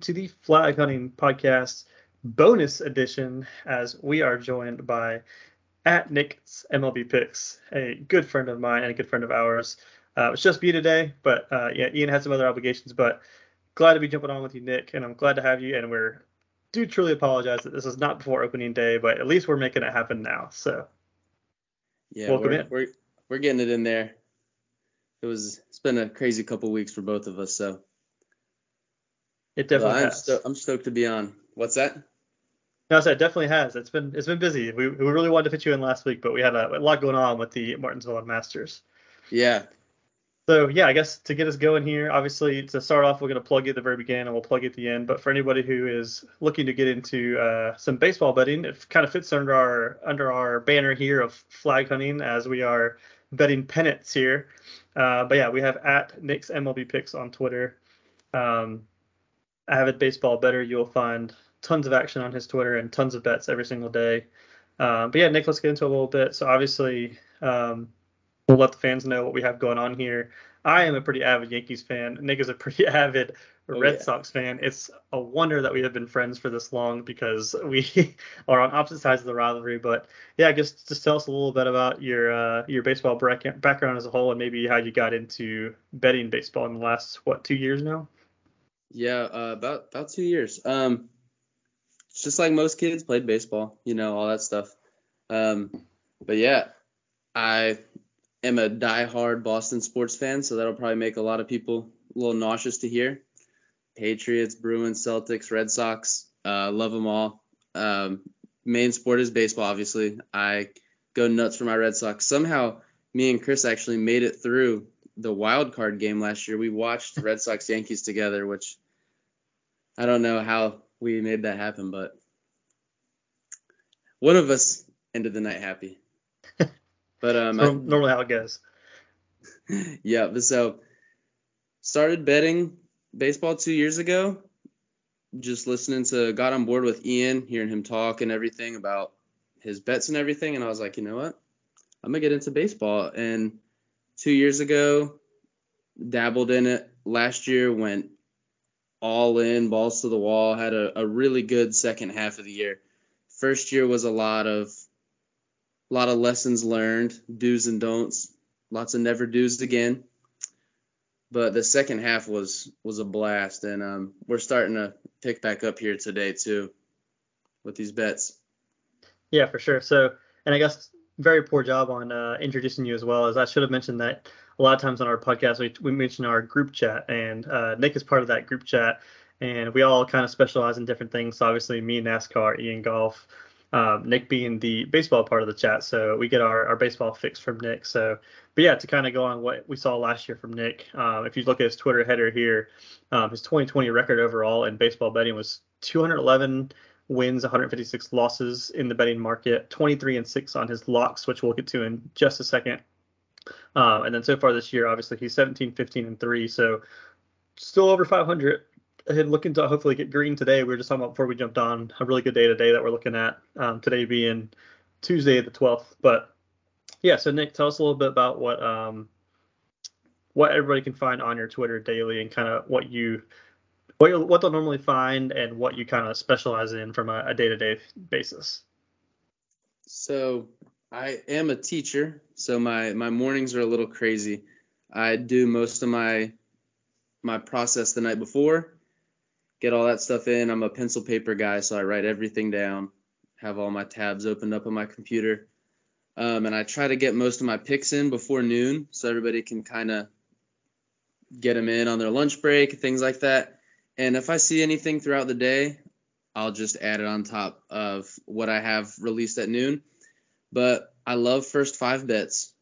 into the Flag Hunting Podcast bonus edition as we are joined by at Nick's MLB Picks, a good friend of mine and a good friend of ours. Uh, it's just me today, but uh, yeah, Ian had some other obligations, but glad to be jumping on with you, Nick, and I'm glad to have you. And we're do truly apologize that this is not before opening day, but at least we're making it happen now. So yeah, welcome we're, in. We're we're getting it in there. It was it's been a crazy couple weeks for both of us, so it definitely well, I'm, has. Sto- I'm stoked to be on. What's that? No, said it definitely has. It's been it's been busy. We, we really wanted to fit you in last week, but we had a, a lot going on with the Martinsville Masters. Yeah. So yeah, I guess to get us going here, obviously to start off, we're going to plug you at the very beginning and we'll plug you at the end. But for anybody who is looking to get into uh, some baseball betting, it kind of fits under our under our banner here of flag hunting as we are betting pennants here. Uh, but yeah, we have at Nick's MLB picks on Twitter. Um, avid baseball better, you'll find tons of action on his Twitter and tons of bets every single day. Um, but yeah, Nick, let's get into a little bit. So obviously, um, we'll let the fans know what we have going on here. I am a pretty avid Yankees fan. Nick is a pretty avid oh, Red yeah. Sox fan. It's a wonder that we have been friends for this long because we are on opposite sides of the rivalry. But yeah, just just tell us a little bit about your uh, your baseball background as a whole and maybe how you got into betting baseball in the last what two years now. Yeah, uh, about about two years. Um, just like most kids, played baseball, you know, all that stuff. Um, but yeah, I am a die-hard Boston sports fan, so that'll probably make a lot of people a little nauseous to hear. Patriots, Bruins, Celtics, Red Sox, uh, love them all. Um, main sport is baseball, obviously. I go nuts for my Red Sox. Somehow, me and Chris actually made it through the wild card game last year. We watched Red Sox Yankees together, which I don't know how we made that happen, but one of us ended the night happy. But um, normally how it goes. yeah, but so started betting baseball two years ago. Just listening to, got on board with Ian, hearing him talk and everything about his bets and everything, and I was like, you know what, I'm gonna get into baseball. And two years ago, dabbled in it. Last year went all in, balls to the wall. Had a, a really good second half of the year. First year was a lot of a lot of lessons learned, do's and don'ts, lots of never do's again. But the second half was was a blast, and um, we're starting to pick back up here today too, with these bets. Yeah, for sure. So, and I guess very poor job on uh, introducing you as well, as I should have mentioned that a lot of times on our podcast we, we mention our group chat, and uh, Nick is part of that group chat, and we all kind of specialize in different things. So obviously, me NASCAR, Ian golf, um, Nick being the baseball part of the chat. So we get our, our baseball fix from Nick. So, but yeah, to kind of go on what we saw last year from Nick, um, if you look at his Twitter header here, um, his 2020 record overall in baseball betting was 211 wins, 156 losses in the betting market, 23 and 6 on his locks, which we'll get to in just a second. Um, and then so far this year, obviously he's 17, 15 and 3. So still over 500 and looking to hopefully get green today. We were just talking about before we jumped on a really good day today that we're looking at. Um, today being Tuesday the 12th. But yeah, so Nick, tell us a little bit about what um, what everybody can find on your Twitter daily and kind of what you what you what they'll normally find and what you kind of specialize in from a, a day-to-day basis. So I am a teacher, so my my mornings are a little crazy. I do most of my my process the night before get all that stuff in. I'm a pencil paper guy, so I write everything down, have all my tabs opened up on my computer. Um, and I try to get most of my picks in before noon so everybody can kind of get them in on their lunch break, things like that. And if I see anything throughout the day, I'll just add it on top of what I have released at noon. But I love first five bets.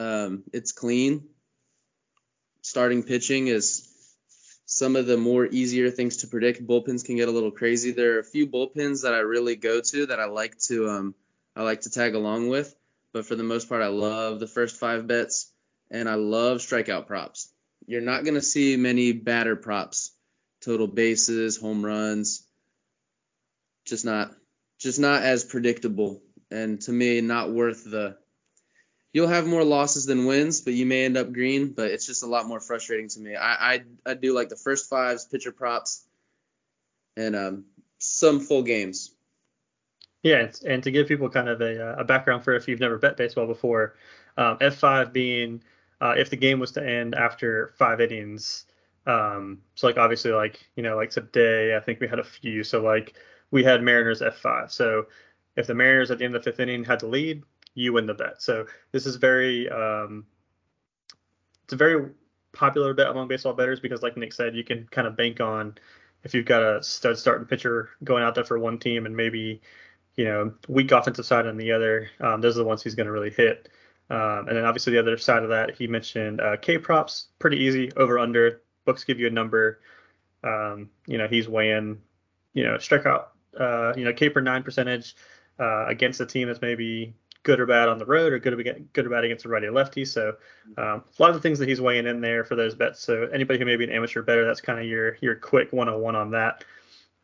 Um, it's clean. Starting pitching is some of the more easier things to predict. Bullpens can get a little crazy. There are a few bullpens that I really go to that I like to um, I like to tag along with, but for the most part, I love the first five bets and I love strikeout props. You're not gonna see many batter props, total bases, home runs. Just not, just not as predictable, and to me, not worth the you'll have more losses than wins, but you may end up green. But it's just a lot more frustrating to me. I I, I do like the first fives, pitcher props, and um, some full games. Yeah, and, to give people kind of a, uh, a background for if you've never bet baseball before, um, F5 being uh, if the game was to end after five innings. Um, so like obviously like you know like today I think we had a few. So like we had Mariners F5. So if the Mariners at the end of the fifth inning had to lead, you win the bet. So this is very um, it's a very popular bet among baseball bettors because like Nick said, you can kind of bank on if you've got a stud starting pitcher going out there for one team and maybe you know weak offensive side on the other. Um, those are the ones he's going to really hit. Um, and then obviously the other side of that, he mentioned uh, K props, pretty easy over under. Books give you a number. Um, you know he's weighing, you know strikeout, uh, you know K per nine percentage uh, against a team that's maybe good or bad on the road or good or, good or bad against a righty or lefty. So um, a lot of the things that he's weighing in there for those bets. So anybody who may be an amateur better, that's kind of your your quick 101 on that.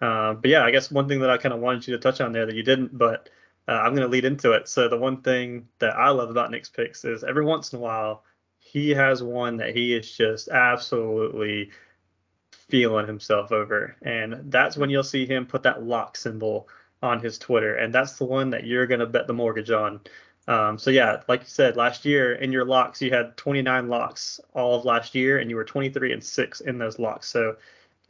Uh, but yeah, I guess one thing that I kind of wanted you to touch on there that you didn't, but uh, I'm going to lead into it. So the one thing that I love about Nick's picks is every once in a while he has one that he is just absolutely feeling himself over, and that's when you'll see him put that lock symbol on his Twitter, and that's the one that you're going to bet the mortgage on. Um, so yeah, like you said, last year in your locks you had 29 locks all of last year, and you were 23 and six in those locks. So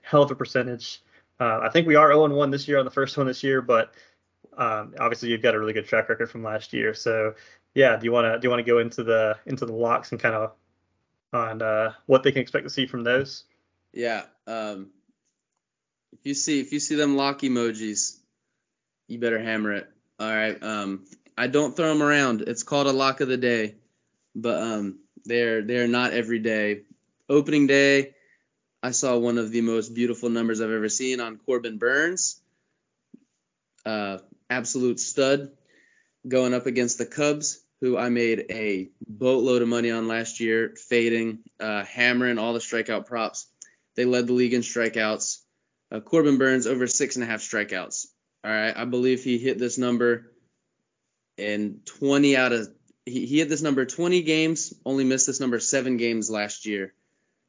hell of a percentage. Uh, I think we are 0 and 1 this year on the first one this year, but um, obviously you've got a really good track record from last year. So yeah, do you want to do you want to go into the into the locks and kind of on uh, what they can expect to see from those? Yeah. Um, if you see if you see them lock emojis, you better hammer it. All right. Um, I don't throw them around. It's called a lock of the day, but um, they're they're not every day. Opening day, I saw one of the most beautiful numbers I've ever seen on Corbin Burnes. Uh, absolute stud going up against the Cubs, who I made a boatload of money on last year, fading, uh, hammering all the strikeout props. They led the league in strikeouts. Uh, Corbin Burnes over six and a half strikeouts. All right, I believe he hit this number in 20 out of he, he hit this number 20 games, only missed this number seven games last year,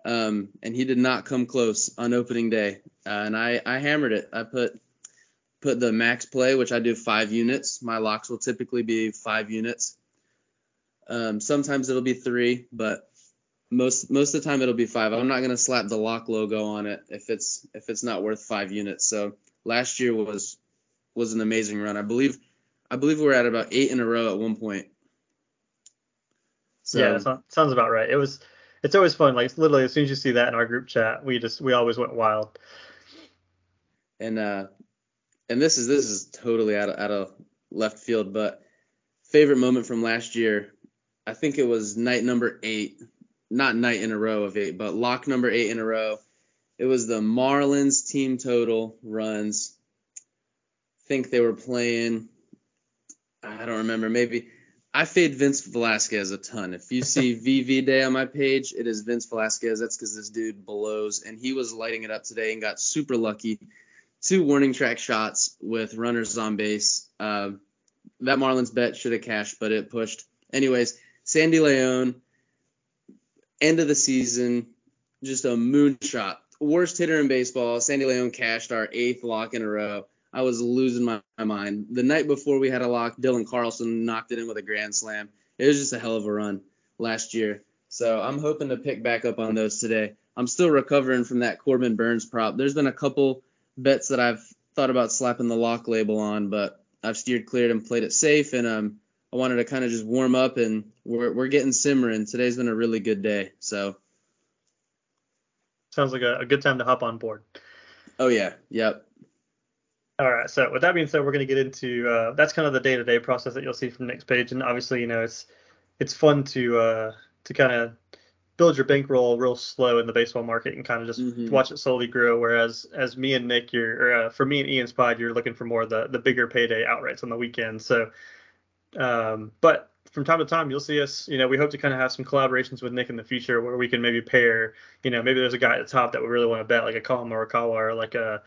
um, and he did not come close on opening day. Uh, and I I hammered it. I put put the max play, which I do five units. My locks will typically be five units. Um, sometimes it'll be three, but most most of the time it'll be five. I'm not gonna slap the lock logo on it if it's if it's not worth five units. So last year was was an amazing run. I believe I believe we were at about eight in a row at one point. So, yeah, that sounds about right. It was. It's always fun. Like literally, as soon as you see that in our group chat, we just we always went wild. And uh, and this is this is totally out of out of left field, but favorite moment from last year, I think it was night number eight, not night in a row of eight, but lock number eight in a row. It was the Marlins team total runs I think they were playing. I don't remember. Maybe I fade Vince Velasquez a ton. If you see VV Day on my page, it is Vince Velasquez. That's because this dude blows, and he was lighting it up today and got super lucky. Two warning track shots with runners on base. Uh, that Marlins bet should have cashed, but it pushed. Anyways, Sandy Leon, end of the season, just a moonshot. Worst hitter in baseball. Sandy Leon cashed our eighth lock in a row. I was losing my, my mind. The night before we had a lock, Dylan Carlson knocked it in with a grand slam. It was just a hell of a run last year. So I'm hoping to pick back up on those today. I'm still recovering from that Corbin Burnes prop. There's been a couple bets that I've thought about slapping the lock label on, but I've steered clear and played it safe. And um, I wanted to kind of just warm up, and we're we're getting simmering. Today's been a really good day. So sounds like a, a good time to hop on board. Oh yeah, yep. All right. So with that being said, we're going to get into uh, that's kind of the day-to-day process that you'll see from the next page, and obviously, you know, it's it's fun to uh, to kind of build your bankroll real slow in the baseball market and kind of just mm-hmm. watch it slowly grow. Whereas as me and Nick, you're or, uh, for me and Ian Spide, you're looking for more the the bigger payday outrights on the weekend. So, um, but from time to time, you'll see us. You know, we hope to kind of have some collaborations with Nick in the future where we can maybe pair. You know, maybe there's a guy at the top that we really want to bet, like a Collin Morikawa or like a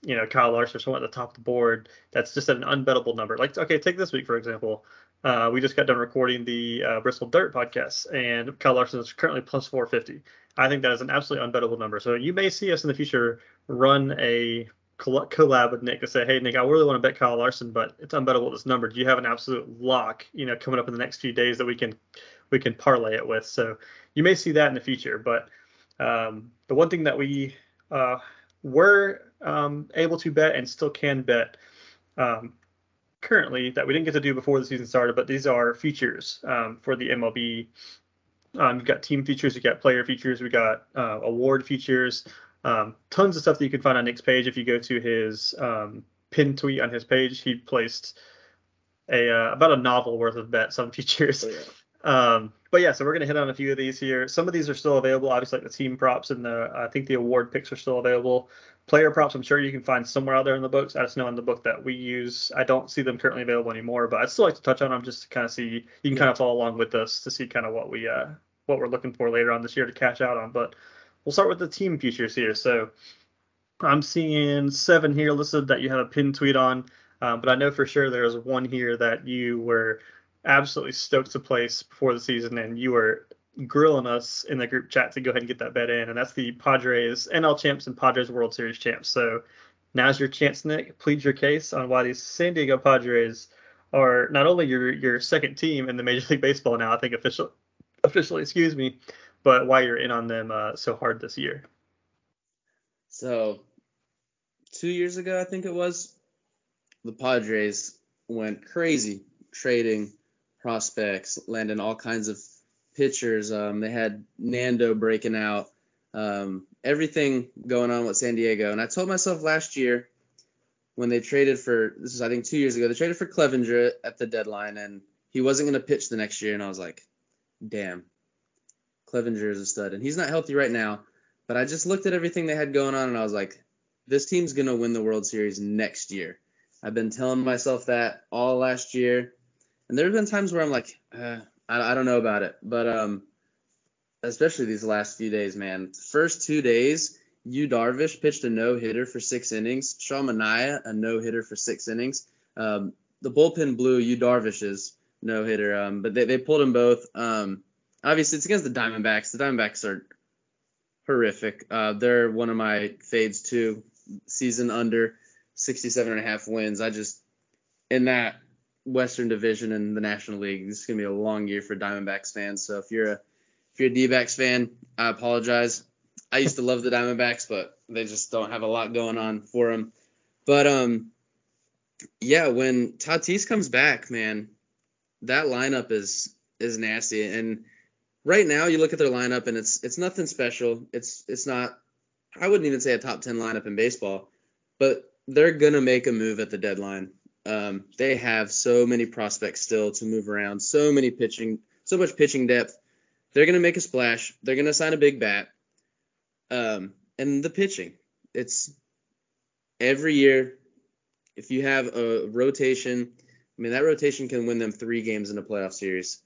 you know Kyle Larson or someone at the top of the board that's just at an unbettable number. Like okay, take this week for example. Uh, we just got done recording the uh, Bristol Dirt podcast, and Kyle Larson is currently plus 450. I think that is an absolutely unbettable number. So you may see us in the future run a collab with Nick to say, hey Nick, I really want to bet Kyle Larson, but it's unbettable this number. Do you have an absolute lock, you know, coming up in the next few days that we can we can parlay it with? So you may see that in the future. But um, the one thing that we uh, were um, able to bet and still can bet um, currently that we didn't get to do before the season started, but these are futures um, for the MLB. Um, you've got team futures, you got player futures, we got uh, award futures, um, tons of stuff that you can find on Nick's page. If you go to his um, pin tweet on his page, he placed a uh, about a novel worth of bets on futures. Oh, yeah. Um, but yeah, so we're gonna hit on a few of these here. Some of these are still available. Obviously, like the team props and the I think the award picks are still available. Player props, I'm sure you can find somewhere out there in the books. I just know in the book that we use, I don't see them currently available anymore. But I'd still like to touch on them just to kind of see. You can kind of follow along with us to see kind of what we uh what we're looking for later on this year to catch out on. But we'll start with the team futures here. So I'm seeing seven here listed that you have a pin tweet on, um, but I know for sure there's one here that you were absolutely stoked to place before the season, and you were grilling us in the group chat to go ahead and get that bet in, and that's the Padres NL champs and Padres World Series champs. So now's your chance, Nick. Plead your case on why these San Diego Padres are not only your your second team in the Major League Baseball now, I think official officially, excuse me, but why you're in on them uh, so hard this year. So, two years ago, I think it was, the Padres went crazy trading prospects, landing all kinds of pitchers. Um, they had Nando breaking out, um, everything going on with San Diego. And I told myself last year when they traded for this is I think two years ago, they traded for Clevinger at the deadline, and he wasn't going to pitch the next year. And I was like, damn, Clevinger is a stud, and he's not healthy right now. But I just looked at everything they had going on, and I was like, this team's gonna win the World Series next year. I've been telling myself that all last year, and there have been times where I'm like, uh, I, I don't know about it, but um, especially these last few days, man. First two days, Yu Darvish pitched a no hitter for six innings. Sean Manaea a no hitter for six innings. Um, the bullpen blew Yu Darvish's no hitter, um, but they, they pulled them both. Um, obviously it's against the Diamondbacks. The Diamondbacks are horrific. Uh, they're one of my fades too. Season under 67 and a half wins. I just in that Western Division in the National League, this is gonna be a long year for Diamondbacks fans. So if you're a if you're a D-backs fan, I apologize. I used to love the Diamondbacks, but they just don't have a lot going on for them. But um, yeah, when Tatis comes back, man, that lineup is is nasty. And right now you look at their lineup and it's it's nothing special. It's it's not I wouldn't even say a top 10 lineup in baseball, but they're to make a move at the deadline. Um, they have so many prospects still to move around, so many pitching, so much pitching depth. They're going to make a splash. They're going to sign a big bat. Um, and the pitching, it's every year. If you have a rotation, I mean that rotation can win them three games in a playoff series.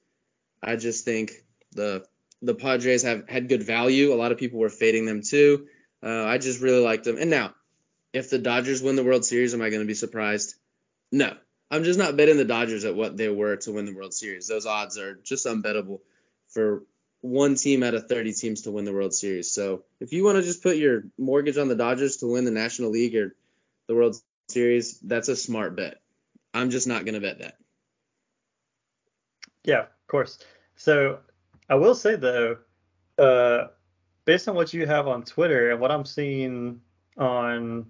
I just think the the Padres have had good value. A lot of people were fading them too. Uh, I just really liked them. And now, if the Dodgers win the World Series, am I going to be surprised? No. I'm just not betting the Dodgers at what they were to win the World Series. Those odds are just unbettable for one team out of 30 teams to win the World Series. So if you want to just put your mortgage on the Dodgers to win the National League or the World Series, that's a smart bet. I'm just not going to bet that. Yeah, of course. So I will say though, uh, based on what you have on Twitter and what I'm seeing on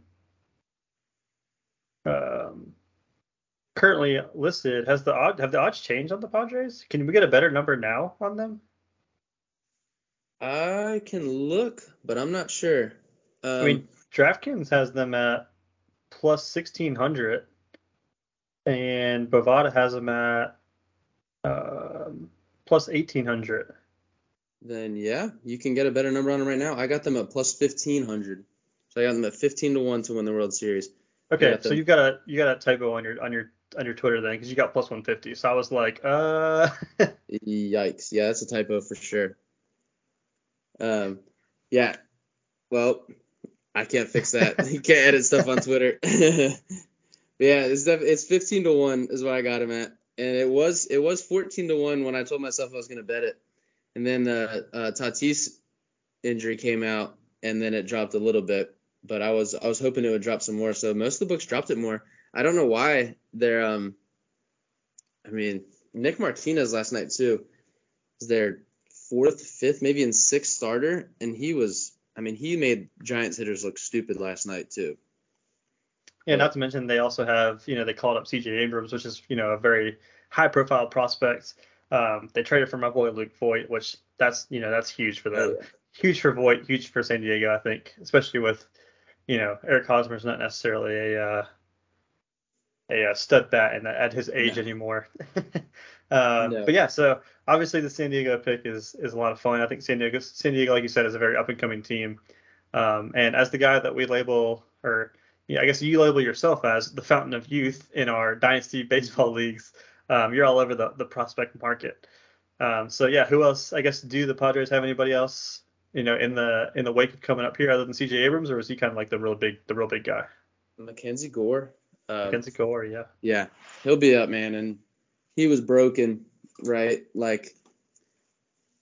um, currently listed, has the odd have the odds changed on the Padres? Can we get a better number now on them? I can look, but I'm not sure. Um, I mean, DraftKings has them at plus sixteen hundred, and Bovada has them at um, plus 1800. Then yeah, you can get a better number on them right now. I got them at plus 1500. So I got them at 15 to 1 to win the World Series. Okay, so you've got a you got a typo on your on your on your Twitter then because you got plus 150. So I was like, uh. Yikes! Yeah, that's a typo for sure. Um, yeah. Well, I can't fix that. you can't edit stuff on Twitter. yeah, it's def- it's 15 to one is what I got him at and it was it was 14 to one when I told myself I was going to bet it, and then the uh, Tatis injury came out, and then it dropped a little bit. but I was I was hoping it would drop some more. So most of the books dropped it more. I don't know why. They're um, I mean Nick Martinez last night too was their fourth, fifth, maybe in sixth starter, and he was. I mean, he made Giants hitters look stupid last night too. Yeah, not to mention they also have, you know, they called up C.J. Abrams, which is, you know, a very high-profile prospect. Um, they traded for my boy Luke Voit, which that's, you know, that's huge for them. Oh, yeah. Huge for Voit, huge for San Diego, I think, especially with, you know, Eric Hosmer's not necessarily a uh, a, a stud bat and at his age anymore. uh, no. But yeah, so obviously the San Diego pick is is a lot of fun. I think San Diego, San Diego, like you said, is a very up and coming team. Um, and as the guy that we label, or yeah, I guess you label yourself as the fountain of youth in our dynasty baseball leagues, um, you're all over the the prospect market. Um, so yeah, who else? I guess do the Padres have anybody else, you know, in the in the wake of coming up here other than C.J. Abrams, or is he kind of like the real big the real big guy? Mackenzie Gore. Uh, Mackenzie Gore, yeah. Yeah, he'll be up, man, and he was broken, right? Like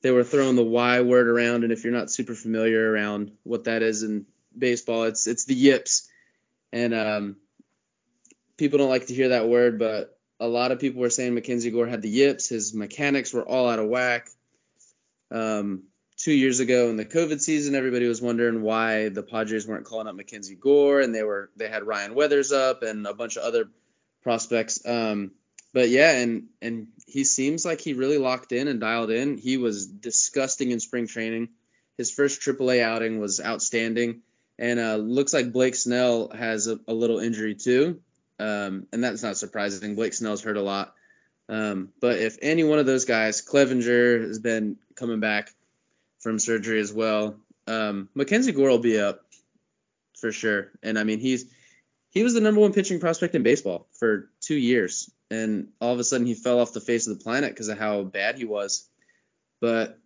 they were throwing the Y word around, and if you're not super familiar around what that is in baseball, it's it's the yips, and um, people don't like to hear that word, but a lot of people were saying Mackenzie Gore had the yips. His mechanics were all out of whack. Um, two years ago in the COVID season, everybody was wondering why the Padres weren't calling up Mackenzie Gore, and they were they had Ryan Weathers up and a bunch of other prospects. Um, but yeah, and and he seems like he really locked in and dialed in. He was disgusting in spring training. His first AAA outing was outstanding, and uh, looks like Blake Snell has a, a little injury too, um, and that's not surprising. Blake Snell's hurt a lot. Um, but if any one of those guys, Clevinger has been coming back from surgery as well. Um, Mackenzie Gore will be up for sure, and I mean he's he was the number one pitching prospect in baseball for two years, and all of a sudden he fell off the face of the planet because of how bad he was. But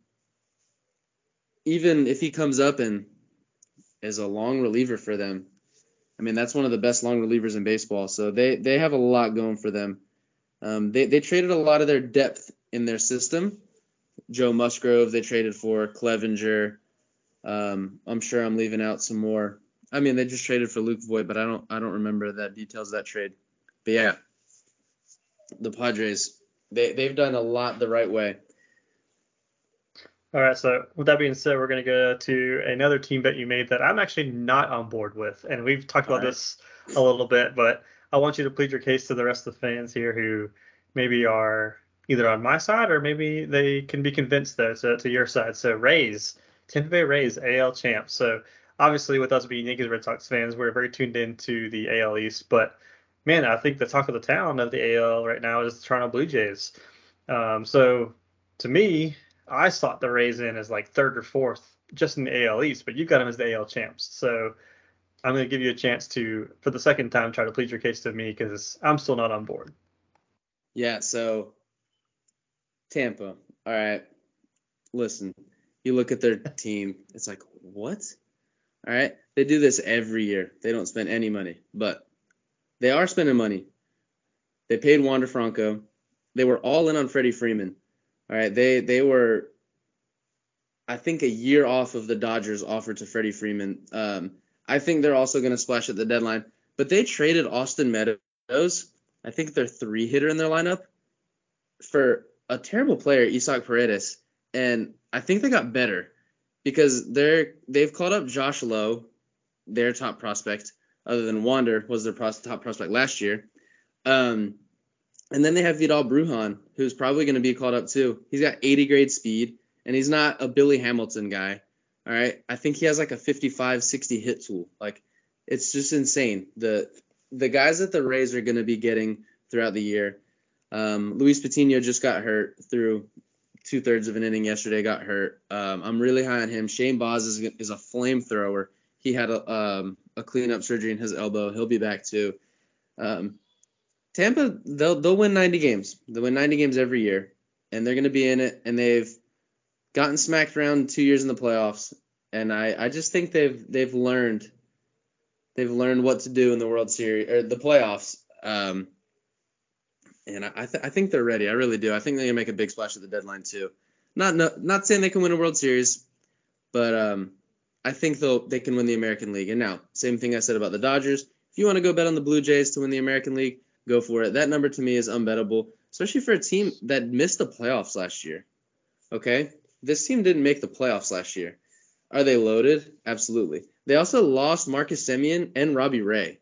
even if he comes up and is a long reliever for them, I mean that's one of the best long relievers in baseball. So they they have a lot going for them. Um, they they traded a lot of their depth in their system Joe Musgrove they traded for, Clevinger. Um, I'm sure I'm leaving out some more. I mean, they just traded for Luke Voit, but I don't I don't remember the details of that trade. But yeah, the Padres they they've done a lot the right way. All right, so with that being said, we're going to go to another team bet you made that I'm actually not on board with, and we've talked about right. this a little bit, but I want you to plead your case to the rest of the fans here who maybe are either on my side or maybe they can be convinced though to, to your side. So Rays, Tampa Bay Rays, AL champs. So obviously with us being Yankees Red Sox fans, we're very tuned into the AL East. But man, I think the talk of the town of the AL right now is the Toronto Blue Jays. Um, so to me, I slot the Rays in as like third or fourth just in the AL East, but you've got them as the AL champs. So I'm going to give you a chance to, for the second time, try to plead your case to me because I'm still not on board. Yeah, so Tampa. All right. Listen, you look at their team, it's like, what? All right. They do this every year. They don't spend any money, but they are spending money. They paid Wander Franco. They were all in on Freddie Freeman. All right. They they were, I think, a year off of the Dodgers offer to Freddie Freeman. Um, I think they're also going to splash at the deadline, but they traded Austin Meadows. I think they're three hitter in their lineup for a terrible player, Isaac Paredes, and I think they got better because they're they've called up Josh Lowe, their top prospect, other than Wander was their pros- top prospect last year. Um, and then they have Vidal Brujan, who's probably going to be called up too. He's got 80 grade speed, and he's not a Billy Hamilton guy. All right, I think he has like a 55, 60 hit tool. Like it's just insane. The the guys that the Rays are going to be getting throughout the year um, Luis Patino just got hurt through two thirds of an inning yesterday. Got hurt. Um, I'm really high on him. Shane Baz is, is a flamethrower. He had a, um, a cleanup surgery in his elbow. He'll be back too. Um, Tampa, they'll they'll win 90 games. They'll win 90 games every year, and they're going to be in it. And they've gotten smacked around two years in the playoffs. And I, I just think they've they've learned they've learned what to do in the World Series or the playoffs. Um, and I, th- I think they're ready. I really do. I think they're gonna make a big splash at the deadline too. Not no, not saying they can win a World Series, but um, I think they'll they can win the American League. And now, same thing I said about the Dodgers. If you want to go bet on the Blue Jays to win the American League, go for it. That number to me is unbettable, especially for a team that missed the playoffs last year. Okay? This team didn't make the playoffs last year. Are they loaded? Absolutely. They also lost Marcus Semien and Robbie Ray.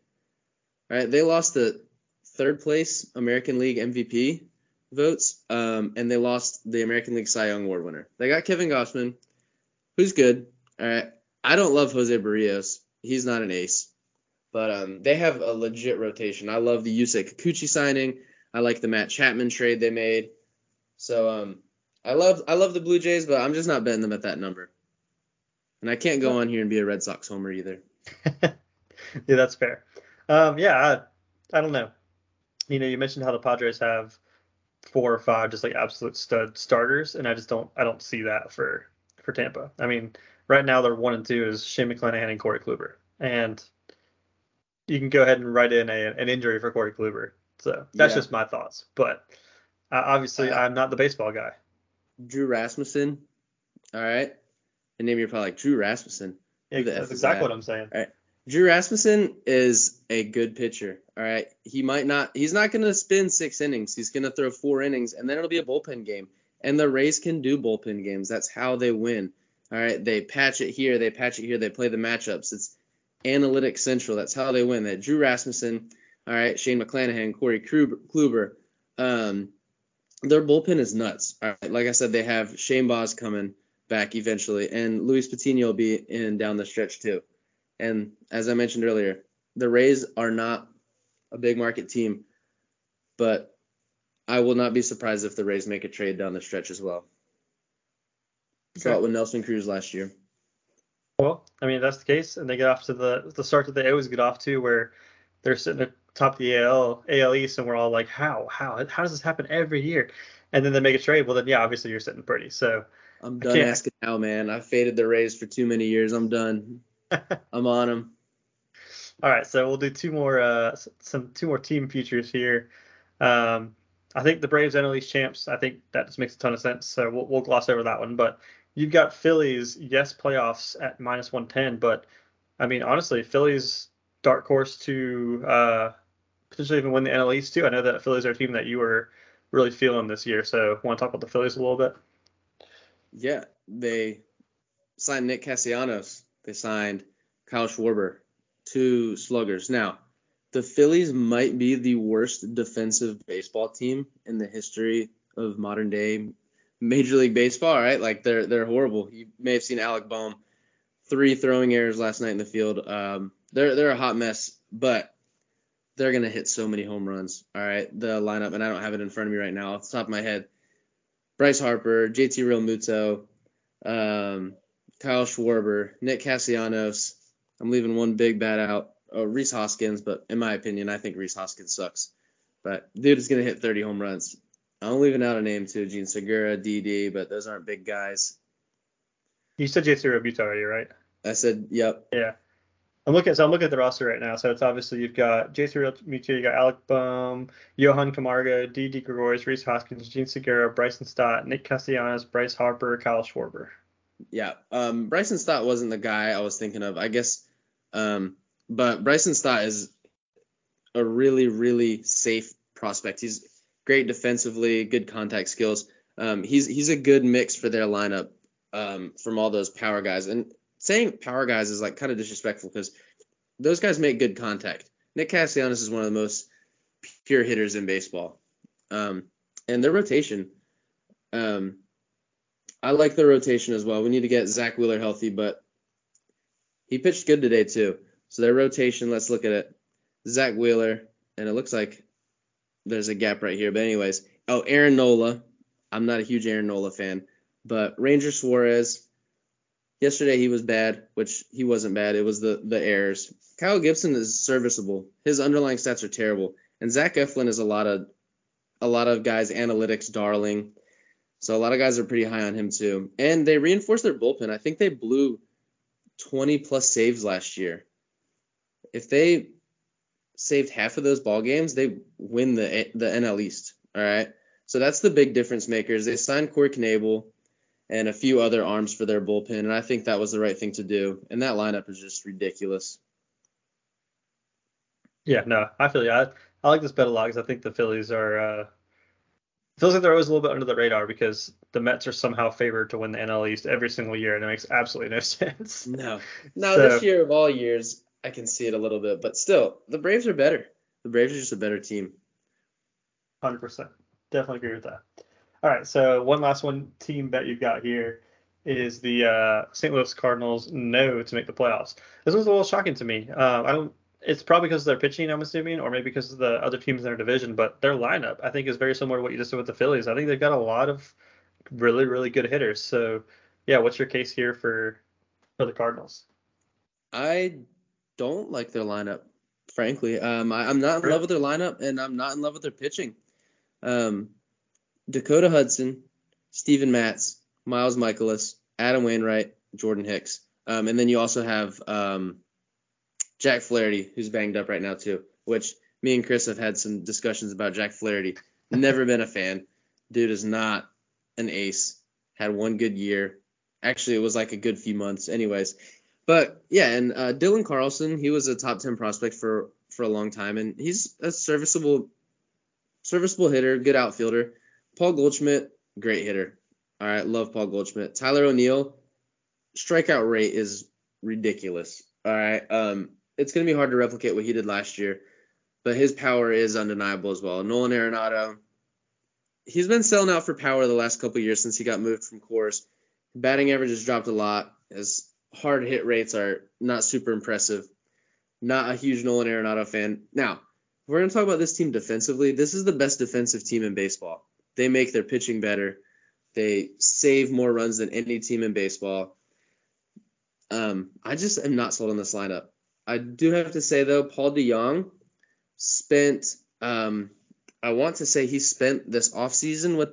Right? They lost the third place American League MVP votes, um, and they lost the American League Cy Young Award winner. They got Kevin Gausman, who's good. All right. I don't love Jose Berrios. He's not an ace. But um, they have a legit rotation. I love the Yusei Kikuchi signing. I like the Matt Chapman trade they made. So um, I love I love the Blue Jays, but I'm just not betting them at that number. And I can't go on here and be a Red Sox homer either. yeah, that's fair. Um, yeah, I, I don't know. You know, you mentioned how the Padres have four or five just like absolute stud starters, and I just don't I don't see that for for Tampa. I mean, right now they're one and two is Shane McClanahan and Corey Kluber, and you can go ahead and write in a, an injury for Corey Kluber. So that's yeah. just my thoughts. But uh, obviously, uh, I'm not the baseball guy. Drew Rasmussen. All right. And name you're probably like Drew Rasmussen. Yeah, that's exactly what I'm saying. All right. Drew Rasmussen is a good pitcher. All right. He might not. He's not going to spin six innings. He's going to throw four innings, and then it'll be a bullpen game. And the Rays can do bullpen games. That's how they win. All right. They patch it here. They patch it here. They play the matchups. It's analytic central. That's how they win. That Drew Rasmussen. All right. Shane McClanahan, Corey Kluber. Um, their bullpen is nuts. All right. Like I said, they have Shane Baz coming back eventually, and Luis Patino will be in down the stretch too. And as I mentioned earlier, the Rays are not a big market team, but I will not be surprised if the Rays make a trade down the stretch as well. Okay. Saw it with Nelson Cruz last year. Well, I mean, that's the case, and they get off to the the start that they always get off to, where they're sitting at top of the AL AL East, and we're all like, how how how does this happen every year? And then they make a trade. Well, then yeah, obviously you're sitting pretty. So I'm done asking now, man. I've faded the Rays for too many years. I'm done. I'm on them. All right, so we'll do two more uh some two more team futures here. Um, I think the Braves NL East champs. I think that just makes a ton of sense. So we'll, we'll gloss over that one. But you've got Phillies, yes, playoffs at minus 110. But I mean, honestly, Phillies dark horse to uh, potentially even win the NL East too. I know that Phillies are a team that you were really feeling this year. So want to talk about the Phillies a little bit? Yeah, they signed Nick Castellanos. They signed Kyle Schwarber, two sluggers. Now, the Phillies might be the worst defensive baseball team in the history of modern day Major League Baseball, right? Like they're they're horrible. You may have seen Alec Bohm, three throwing errors last night in the field. Um, they're they're a hot mess, but they're gonna hit so many home runs. All right, the lineup, and I don't have it in front of me right now off the top of my head. Bryce Harper, JT Realmuto, um, Kyle Schwarber, Nick Castellanos. I'm leaving one big bat out. Oh, Rhys Hoskins, but in my opinion, I think Rhys Hoskins sucks. But dude is gonna hit 30 home runs. I'm leaving out a name too, Jean Segura, Didi, but those aren't big guys. You said JT Realmuto already, right? I said, yep. Yeah. I'm looking. So I'm looking at the roster right now. So it's obviously you've got JT Realmuto, you got Alec Bohm, Johan Camargo, Didi Gregorius, Rhys Hoskins, Jean Segura, Bryson Stott, Nick Castellanos, Bryce Harper, Kyle Schwarber. Yeah. Um, Bryson Stott wasn't the guy I was thinking of. I guess. Um, but Bryson Stott is a really, really safe prospect. He's great defensively, good contact skills. Um, he's he's a good mix for their lineup um, from all those power guys. And saying power guys is like kind of disrespectful because those guys make good contact. Nick Castellanos is one of the most pure hitters in baseball. Um, and their rotation, um, I like their rotation as well. We need to get Zack Wheeler healthy, but he pitched good today too. So their rotation, let's look at it. Zack Wheeler, and it looks like there's a gap right here. But anyways, oh Aaron Nola. I'm not a huge Aaron Nola fan, but Ranger Suarez. Yesterday he was bad, which he wasn't bad. It was the the errors. Kyle Gibson is serviceable. His underlying stats are terrible, and Zach Eflin is a lot of a lot of guys analytics darling. So a lot of guys are pretty high on him too. And they reinforced their bullpen. I think they blew 20 plus saves last year. If they saved half of those ball games, they win the the NL East. All right. So that's the big difference makers. They signed Corey Knebel, and a few other arms for their bullpen, and I think that was the right thing to do. And that lineup is just ridiculous. Yeah, no, I feel you. I, I like this bet a lot because I think the Phillies are. Uh, feels like they're always a little bit under the radar because the Mets are somehow favored to win the NL East every single year, and it makes absolutely no sense. No, no, so, this year of all years, I can see it a little bit, but still, the Braves are better. The Braves are just a better team. Hundred percent, definitely agree with that. All right, so one last one team bet you've got here is the uh, St. Louis Cardinals no to make the playoffs. This was a little shocking to me. Um, I don't. It's probably because of their pitching, I'm assuming, or maybe because of the other teams in their division. But their lineup, I think, is very similar to what you just did with the Phillies. I think they've got a lot of really, really good hitters. So, yeah, what's your case here for for the Cardinals? I don't like their lineup, frankly. Um, I, am not in love with their lineup, and I'm not in love with their pitching. Um, Dakota Hudson, Steven Matz, Miles Mikolas, Adam Wainwright, Jordan Hicks. Um, and then you also have um, Jack Flaherty, who's banged up right now too, which me and Chris have had some discussions about Jack Flaherty. Never been a fan. Dude is not an ace. Had one good year. Actually, it was like a good few months. Anyways, but yeah, and uh, Dylan Carlson, he was a top ten prospect for for a long time, and he's a serviceable serviceable hitter, good outfielder. Paul Goldschmidt, great hitter. All right, love Paul Goldschmidt. Tyler O'Neill, strikeout rate is ridiculous. All right, um, it's gonna be hard to replicate what he did last year, but his power is undeniable as well. Nolan Arenado, he's been selling out for power the last couple years since he got moved from Coors. Batting average has dropped a lot. His hard hit rates are not super impressive. Not a huge Nolan Arenado fan. Now, we're gonna talk about this team defensively, this is the best defensive team in baseball. They make their pitching better. They save more runs than any team in baseball. Um, I just am not sold on this lineup. I do have to say though, Paul DeJong spent um, I want to say he spent this offseason with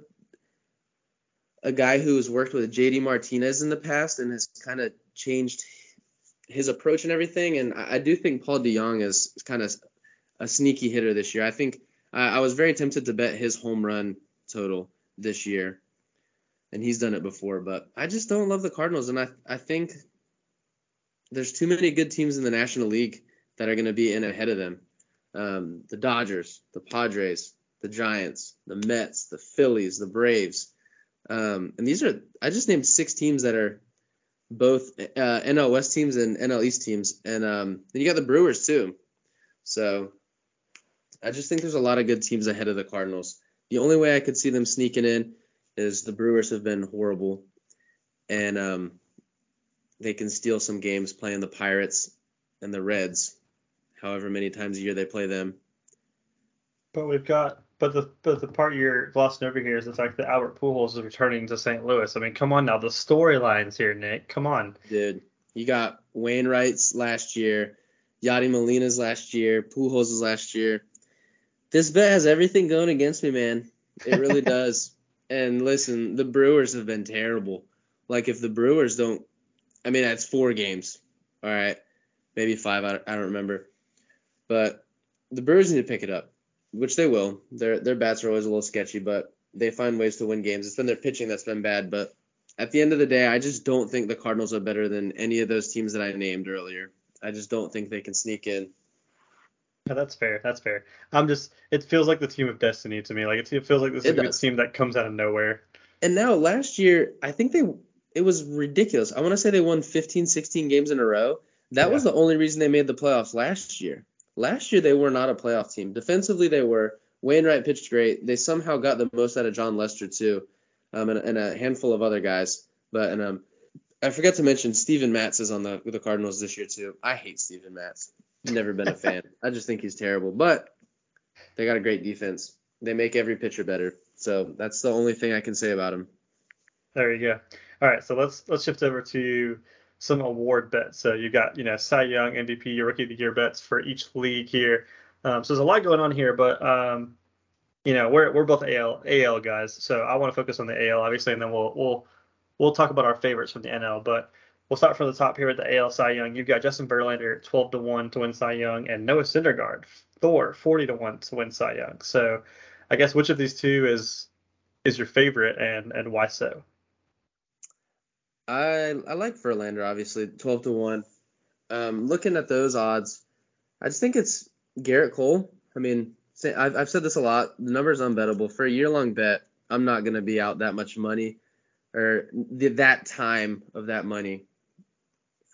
a guy who has worked with JD Martinez in the past and has kind of changed his approach and everything. And I, I do think Paul DeJong is, is kind of a sneaky hitter this year. I think I was very tempted to bet his home run total this year, and he's done it before. But I just don't love the Cardinals, and I I think there's too many good teams in the National League that are going to be in ahead of them. Um, the Dodgers, the Padres, the Giants, the Mets, the Phillies, the Braves. Um, and these are I just named six teams that are both uh, NL West teams and NL East teams, and um, then you got the Brewers too. So I just think there's a lot of good teams ahead of the Cardinals. The only way I could see them sneaking in is the Brewers have been horrible, and um, they can steal some games playing the Pirates and the Reds, however many times a year they play them. But we've got, but the but the part you're glossing over here is the fact that Albert Pujols is returning to St. Louis. I mean, come on now, the storylines here, Nick. Come on, dude. You got Wainwright's last year, Yadi Molina's last year, Pujols' last year. This bet has everything going against me, man. It really does. And listen, the Brewers have been terrible. Like if the Brewers don't, I mean that's four games. All right, maybe five. I don't, I don't remember. But the Brewers need to pick it up, which they will. Their their bats are always a little sketchy, but they find ways to win games. It's been their pitching that's been bad, but at the end of the day, I just don't think the Cardinals are better than any of those teams that I named earlier. I just don't think they can sneak in. Yeah, that's fair. That's fair. I'm just. It feels like the team of destiny to me. Like it, it feels like this is a team that comes out of nowhere. And now last year, I think they. It was ridiculous. I want to say they won 15, 16 games in a row. That yeah. was the only reason they made the playoffs last year. Last year they were not a playoff team. Defensively they were. Wainwright pitched great. They somehow got the most out of Jon Lester too, um, and, and a handful of other guys. But and um, I forgot to mention Steven Matz is on the the Cardinals this year too. I hate Steven Matz. Never been a fan. I just think he's terrible. But they got a great defense. They make every pitcher better. So that's the only thing I can say about him. There you go. All right, so let's let's shift over to some award bets. So you got you know Cy Young, MVP, Rookie of the Year bets for each league here. Um, so there's a lot going on here, but um, you know we're we're both AL AL guys, so I want to focus on the AL obviously, and then we'll we'll we'll talk about our favorites from the NL. But We'll start from the top here at the AL Cy Young. You've got Justin Verlander 12 to 1 to win Cy Young and Noah Syndergaard Thor 40 to 1 to win Cy Young. So I guess which of these two is is your favorite and and why so? I I like Verlander obviously, twelve to one. Um, looking at those odds, I just think it's Gerrit Cole. I mean, I've I've said this a lot. The number is unbettable for a year long bet. I'm not gonna be out that much money, or the, that time of that money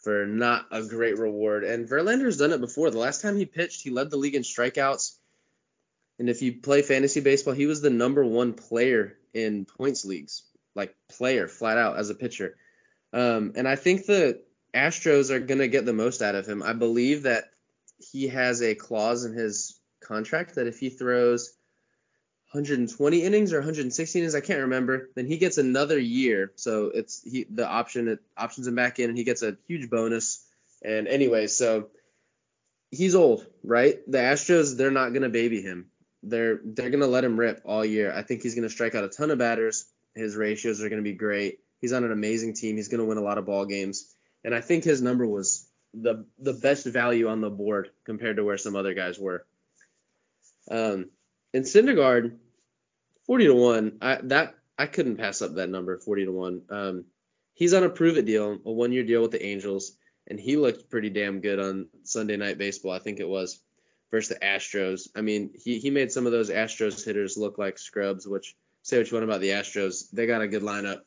for not a great reward. And Verlander's done it before. The last time he pitched, he led the league in strikeouts. And if you play fantasy baseball, he was the number one player in points leagues, like player flat out as a pitcher. Um, and I think the Astros are going to get the most out of him. I believe that he has a clause in his contract that if he throws 120 innings or 160 innings, I can't remember, then he gets another year. So it's he the option it options him back in, and he gets a huge bonus. And anyway, so he's old, right? The Astros they're not going to baby him. They're they're going to let him rip all year. I think he's going to strike out a ton of batters. His ratios are going to be great. He's on an amazing team. He's going to win a lot of ball games. And I think his number was the the best value on the board compared to where some other guys were. Um, in Syndergaard, 40 to 1, I that I couldn't pass up that number, 40 to 1. Um, he's on a prove it deal, a one year deal with the Angels, and he looked pretty damn good on Sunday night baseball, I think it was, versus the Astros. I mean, he, he made some of those Astros hitters look like scrubs, which say what you want about the Astros. They got a good lineup.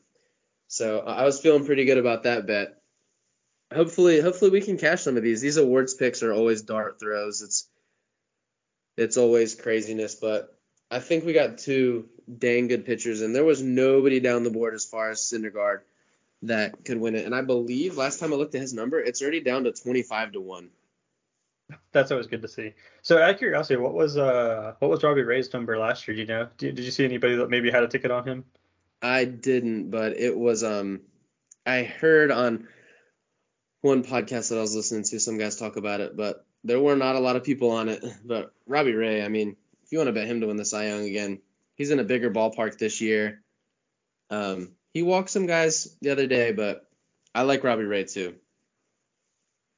So I was feeling pretty good about that bet. Hopefully, hopefully we can cash some of these. These awards picks are always dart throws. It's it's always craziness, but I think we got two dang good pitchers, and there was nobody down the board as far as Syndergaard that could win it. And I believe last time I looked at his number, it's already down to 25 to one. That's always good to see. So, out of curiosity, what was uh what was Robbie Ray's number last year? Do you know? Did, did you see anybody that maybe had a ticket on him? I didn't, but it was um I heard on one podcast that I was listening to some guys talk about it, but there were not a lot of people on it. But Robbie Ray, I mean, if you want to bet him to win the Cy Young again, he's in a bigger ballpark this year. Um, he walked some guys the other day, but I like Robbie Ray too.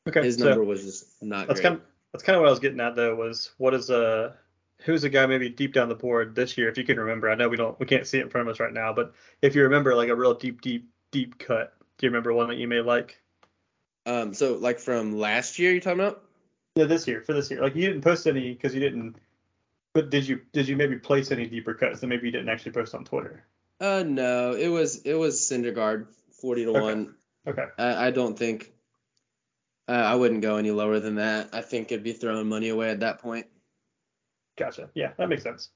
Okay, his number was just not that's great. Kind of, that's kind of what I was getting at though. Was what is a who's a guy maybe deep down the board this year, if you can remember? I know we don't we can't see it in front of us right now, but if you remember like a real deep, deep, deep cut, do you remember one that you may like? Um, so like from last year, you're talking about? Yeah, this year for this year. Like you didn't post any because you didn't. But did you did you maybe place any deeper cuts that maybe you didn't actually post on Twitter? Uh, no, it was it was Syndergaard, forty to Okay. one. Okay. I, I don't think. Uh, I wouldn't go any lower than that. I think it'd be throwing money away at that point. Gotcha. Yeah, that makes sense.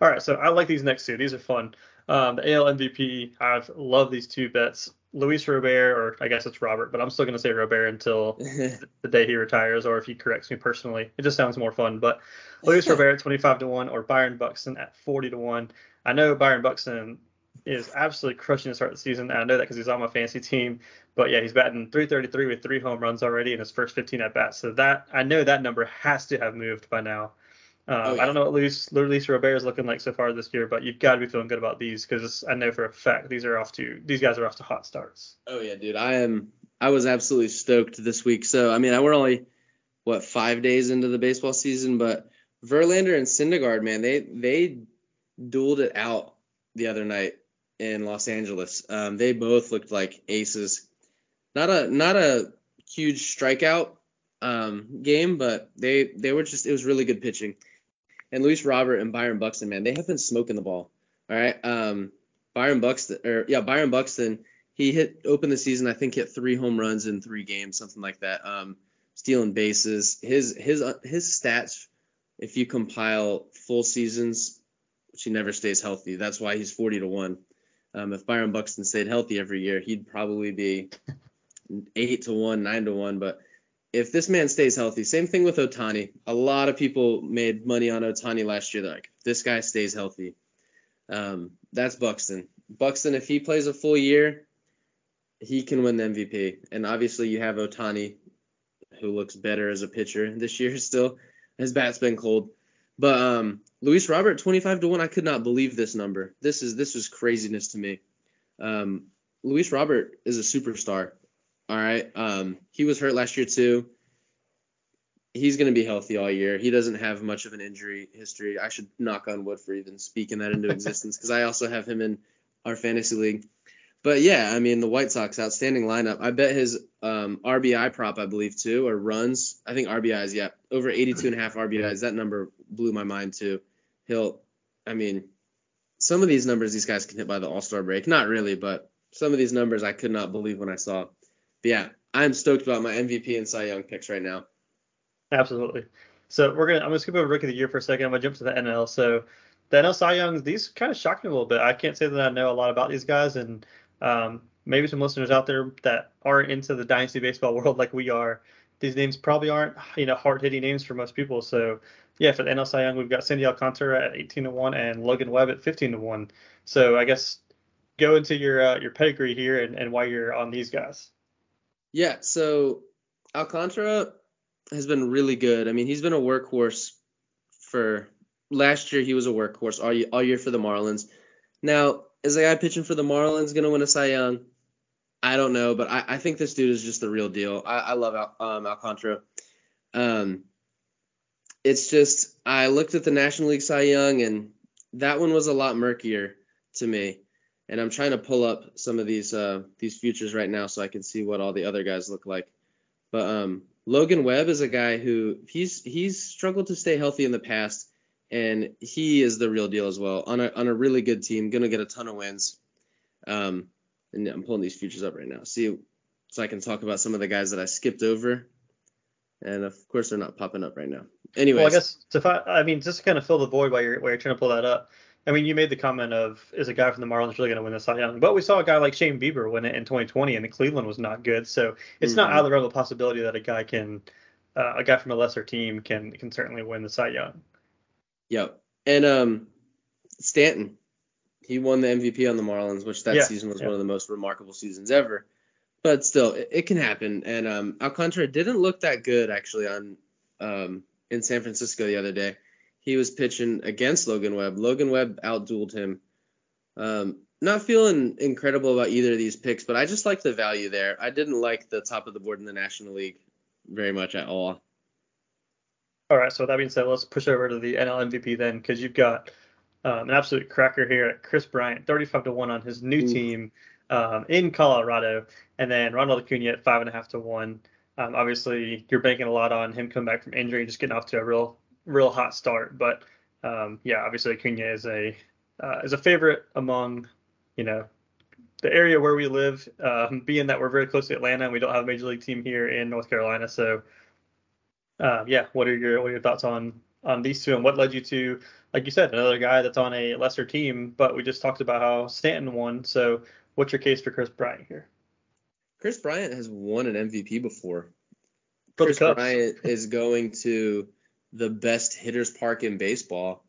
All right, so I like these next two. These are fun. Um, the AL MVP, I've loved these two bets. Luis Robert, or I guess it's Robert, but I'm still going to say Robert until the day he retires, or if he corrects me personally. It just sounds more fun. But Luis Robert at 25 to 1, or Byron Buxton at 40 to 1. I know Byron Buxton is absolutely crushing to start the season. and I know that because he's on my fantasy team. But yeah, he's batting 333 with three home runs already in his first 15 at bats. So that I know that number has to have moved by now. Um, Oh, yeah. I don't know what Luis, Luis Robert is looking like so far this year, but you've got to be feeling good about these because I know for a fact these are off to these guys are off to hot starts. Oh yeah, dude. I am. I was absolutely stoked this week. So I mean, I we're only what five days into the baseball season, but Verlander and Syndergaard, man, they they dueled it out the other night in Los Angeles. Um, they both looked like aces. Not a not a huge strikeout um, game, but they they were just it was really good pitching. And Luis Robert and Byron Buxton, man, they have been smoking the ball. All right. Um, Byron Buxton, or yeah, Byron Buxton, he hit open the season. I think hit three home runs in three games, something like that. Um, stealing bases. His his uh, his stats, if you compile full seasons, which he never stays healthy. That's why he's 40 to one. Um, if Byron Buxton stayed healthy every year, he'd probably be eight to one, nine to one. But if this man stays healthy, same thing with Ohtani. A lot of people made money on Ohtani last year. They're like, this guy stays healthy, um, that's Buxton. Buxton, if he plays a full year, he can win the MVP. And obviously, you have Ohtani, who looks better as a pitcher this year still. His bat's been cold. But um, Luis Robert, 25 to 1, I could not believe this number. This is this was craziness to me. Um, Luis Robert is a superstar. All right. Um, he was hurt last year too. He's going to be healthy all year. He doesn't have much of an injury history. I should knock on wood for even speaking that into existence because I also have him in our fantasy league. but yeah, I mean the White Sox outstanding lineup. I bet his um, RBI prop, I believe too, or runs. I think RBIs, yeah, over 82 and a half RBIs. That number blew my mind too. He'll, I mean, some of these numbers these guys can hit by the All Star break. Not really, but some of these numbers I could not believe when I saw. But yeah, I'm stoked about my MVP and Cy Young picks right now. Absolutely. So we're gonna I'm gonna skip over Rookie of the Year for a second. I'm gonna jump to the NL. So the NL Cy Youngs, these kind of shocked me a little bit. I can't say that I know a lot about these guys, and um, maybe some listeners out there that aren't into the dynasty baseball world like we are. These names probably aren't you know hard hitting names for most people. So yeah, for the NL Cy Young, we've got Sandy Alcantara at 18 to one and Logan Webb at 15 to one. So I guess go into your uh, your pedigree here and, and why you're on these guys. Yeah, so Alcantara has been really good. I mean, he's been a workhorse for last year. He was a workhorse all year, all year for the Marlins. Now, is a guy pitching for the Marlins going to win a Cy Young? I don't know, but I, I think this dude is just the real deal. I, I love Al, um, Alcantara. Um, it's just I looked at the National League Cy Young, and that one was a lot murkier to me. And I'm trying to pull up some of these uh, these futures right now so I can see what all the other guys look like. But um, Logan Webb is a guy who he's he's struggled to stay healthy in the past, and he is the real deal as well. On a on a really good team, gonna get a ton of wins. Um, and I'm pulling these futures up right now. See, so I can talk about some of the guys that I skipped over, and of course they're not popping up right now. Anyway, well, I guess to fi- I mean just to kind of fill the void while you're while you're trying to pull that up. I mean, you made the comment of is a guy from the Marlins really going to win the Cy Young? But we saw a guy like Shane Bieber win it in 2020, and the Cleveland was not good. So it's mm-hmm. not out of the realm of possibility that a guy can, uh, a guy from a lesser team can can certainly win the Cy Young. Yep. And um, Stanton, he won the MVP on the Marlins, which that yeah, season was yeah. one of the most remarkable seasons ever. But still, it, it can happen. And um, Alcantara didn't look that good actually on um, in San Francisco the other day he was pitching against Logan Webb. Logan Webb outdueled him. Um, not feeling incredible about either of these picks, but I just like the value there. I didn't like the top of the board in the National League very much at all. All right, so with that being said, let's push over to the NL MVP then, because you've got um, an absolute cracker here at Kris Bryant, 35 to one on his new Ooh. team um, in Colorado, and then Ronald Acuna at five and a half to one. Um, obviously, you're banking a lot on him coming back from injury and just getting off to a real real hot start. But um, yeah, obviously Acuna is a uh, is a favorite among you know the area where we live, um, being that we're very close to Atlanta and we don't have a major league team here in North Carolina. So uh, yeah, what are your what are your thoughts on on these two and what led you to like you said another guy that's on a lesser team, but we just talked about how Stanton won. So what's your case for Kris Bryant here? Kris Bryant has won an MVP before. Kris Bryant is going to the best hitters park in baseball.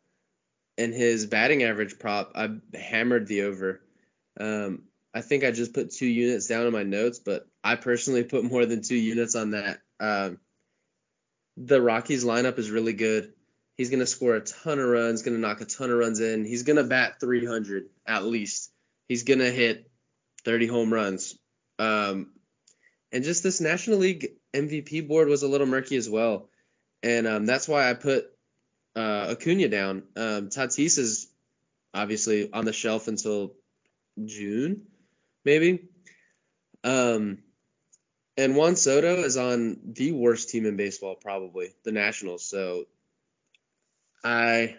And his batting average prop, I hammered the over. Um, I think I just put two units down in my notes, but I personally put more than two units on that. Um, the Rockies lineup is really good. He's going to score a ton of runs, going to knock a ton of runs in. He's going to bat 300 at least. He's going to hit 30 home runs. Um, and just this National League MVP board was a little murky as well and um, that's why I put uh, Acuna down. Um, Tatis is obviously on the shelf until June, maybe. Um, and Juan Soto is on the worst team in baseball, probably the Nationals. So I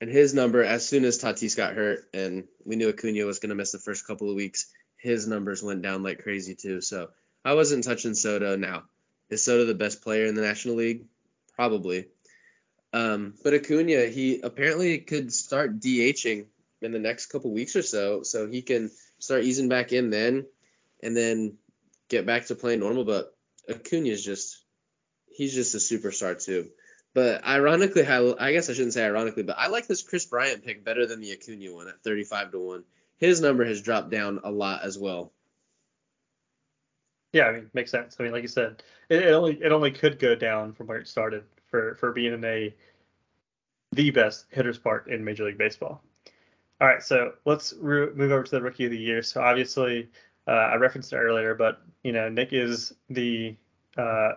and his number as soon as Tatis got hurt and we knew Acuna was going to miss the first couple of weeks, his numbers went down like crazy too. So I wasn't touching Soto. Now is Soto the best player in the National League? Probably. Um, but Acuna, he apparently could start DHing in the next couple weeks or so, so he can start easing back in then, and then get back to playing normal. But Acuna is just, he's just a superstar too. But ironically, I guess I shouldn't say ironically, but I like this Kris Bryant pick better than the Acuna one at 35 to one. His number has dropped down a lot as well. Yeah, I mean, makes sense. I mean, like you said, it, it, only it only could go down from where it started for for being in a the best hitters part in Major League Baseball. All right, so let's re- move over to the Rookie of the Year. So obviously, uh, I referenced it earlier, but you know, Nick is the uh,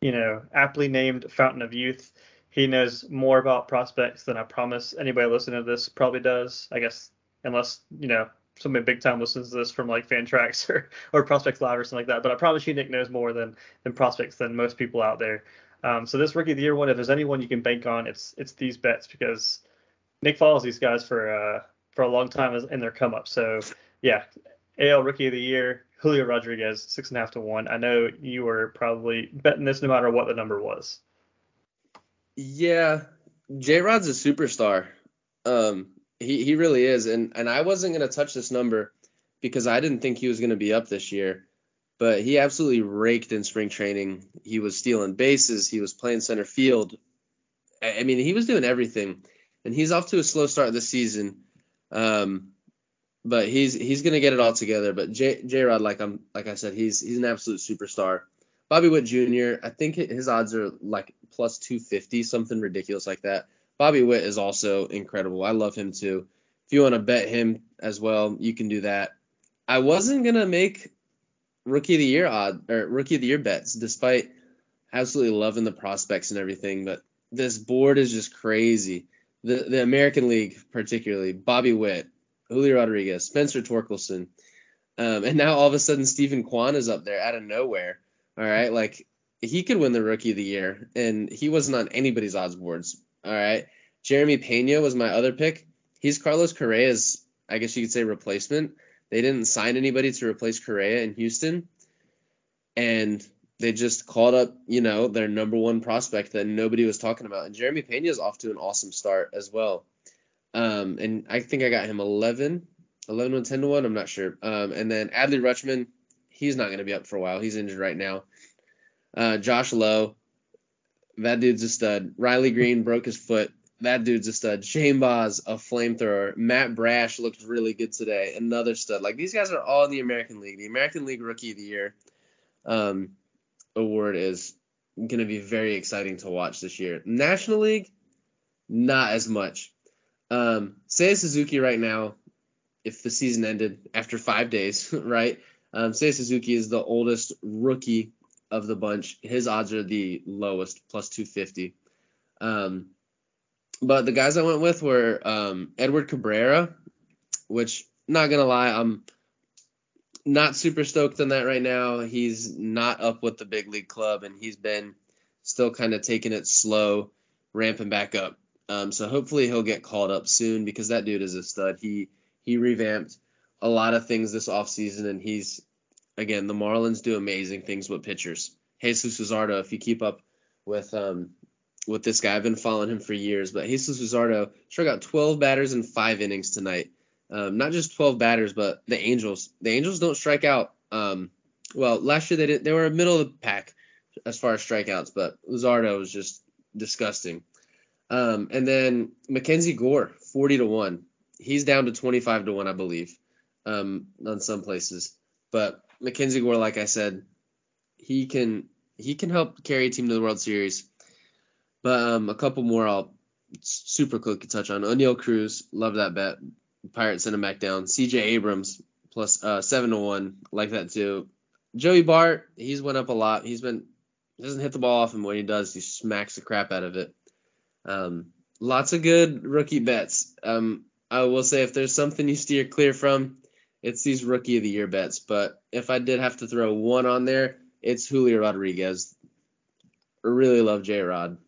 you know aptly named fountain of youth. He knows more about prospects than I promise anybody listening to this probably does. I guess unless you know somebody big time listens to this from like Fantrax or, or Prospects Live or something like that. But I promise you, Nick knows more than than prospects than most people out there. Um, so this rookie of the year one, if there's anyone you can bank on, it's it's these bets because Nick follows these guys for uh, for a long time in their come up. So yeah, AL rookie of the year, Julio Rodriguez, six and a half to one. I know you were probably betting this no matter what the number was. Yeah, J Rod's a superstar. Um, he really is, and and I wasn't gonna touch this number because I didn't think he was gonna be up this year but he absolutely raked in spring training. He was stealing bases, he was playing center field. I mean, he was doing everything, and he's off to a slow start this season. Um, but he's he's gonna get it all together. But J J Rod, like I'm like I said, he's he's an absolute superstar. Bobby Witt Jr. I think his odds are like plus 250, something ridiculous like that. Bobby Witt is also incredible. I love him too. If you want to bet him as well, you can do that. I wasn't gonna make rookie of the year odd or rookie of the year bets, despite absolutely loving the prospects and everything. But this board is just crazy. The the American League, particularly Bobby Witt, Julio Rodriguez, Spencer Torkelson, um, and now all of a sudden Steven Kwan is up there out of nowhere. All right, like he could win the rookie of the year, and he wasn't on anybody's odds boards. All right, Jeremy Pena was my other pick. He's Carlos Correa's, I guess you could say, replacement. They didn't sign anybody to replace Correa in Houston, and they just called up, you know, their number one prospect that nobody was talking about. And Jeremy Pena is off to an awesome start as well. Um, and I think I got him 11, 11 and 10 to 1. I'm not sure. Um, and then Adley Rutschman, he's not going to be up for a while. He's injured right now. Uh, Josh Lowe, that dude's a stud. Riley Greene broke his foot that dude's a stud. Shane Baz, a flamethrower. Matt Brash looked really good today. Another stud. Like these guys are all in the American League. The American League Rookie of the Year um, award is going to be very exciting to watch this year. National League, not as much. Um, Seiya Suzuki right now, if the season ended after five days, right? Um, Seiya Suzuki is the oldest rookie of the bunch. His odds are the lowest, plus 250. Um, but the guys I went with were um, Edward Cabrera, which not gonna lie, I'm not super stoked on that right now. He's not up with the big league club, and he's been still kind of taking it slow, ramping back up. Um, so hopefully he'll get called up soon because that dude is a stud. He he revamped a lot of things this offseason, and he's again the Marlins do amazing things with pitchers. Jesus Luzardo, if you keep up with um, with this guy. I've been following him for years, but Jesus Luzardo struck out 12 batters in five innings tonight. Um, not just 12 batters, but the Angels. The Angels don't strike out. Um, well, last year they did. They were middle of the pack as far as strikeouts, but Luzardo was just disgusting. Um, and then Mackenzie Gore, 40 to one. He's down to 25 to one, I believe, um, on some places. But Mackenzie Gore, like I said, he can he can help carry a team to the World Series. But um, a couple more I'll super quickly touch on. Oneil Cruz, love that bet. Pirates sent him back down. C.J. Abrams plus uh, seven to one, like that too. Joey Bart, he's went up a lot. He's been doesn't hit the ball often. When he does, he smacks the crap out of it. Um, lots of good rookie bets. Um, I will say if there's something you steer clear from, it's these rookie of the year bets. But if I did have to throw one on there, it's Julio Rodriguez. I really love J Rod.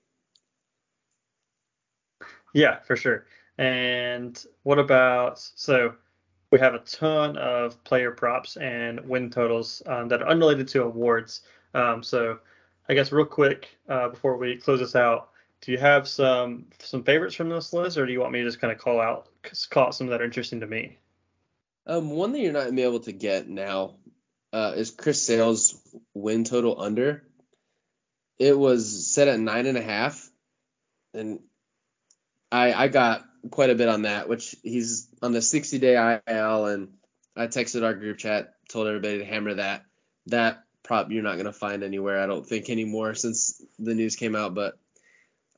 Yeah, for sure. And what about so we have a ton of player props and win totals um, that are unrelated to awards. Um, so I guess real quick uh, before we close this out, do you have some some favorites from this list, or do you want me to just kind of call out call out some that are interesting to me? Um, one that you're not gonna be able to get now uh, is Chris Sale's win total under. It was set at nine and a half, and I I got quite a bit on that, which he's on the 60 day IL, and I texted our group chat, told everybody to hammer that. That prop you're not gonna find anywhere, I don't think anymore since the news came out, but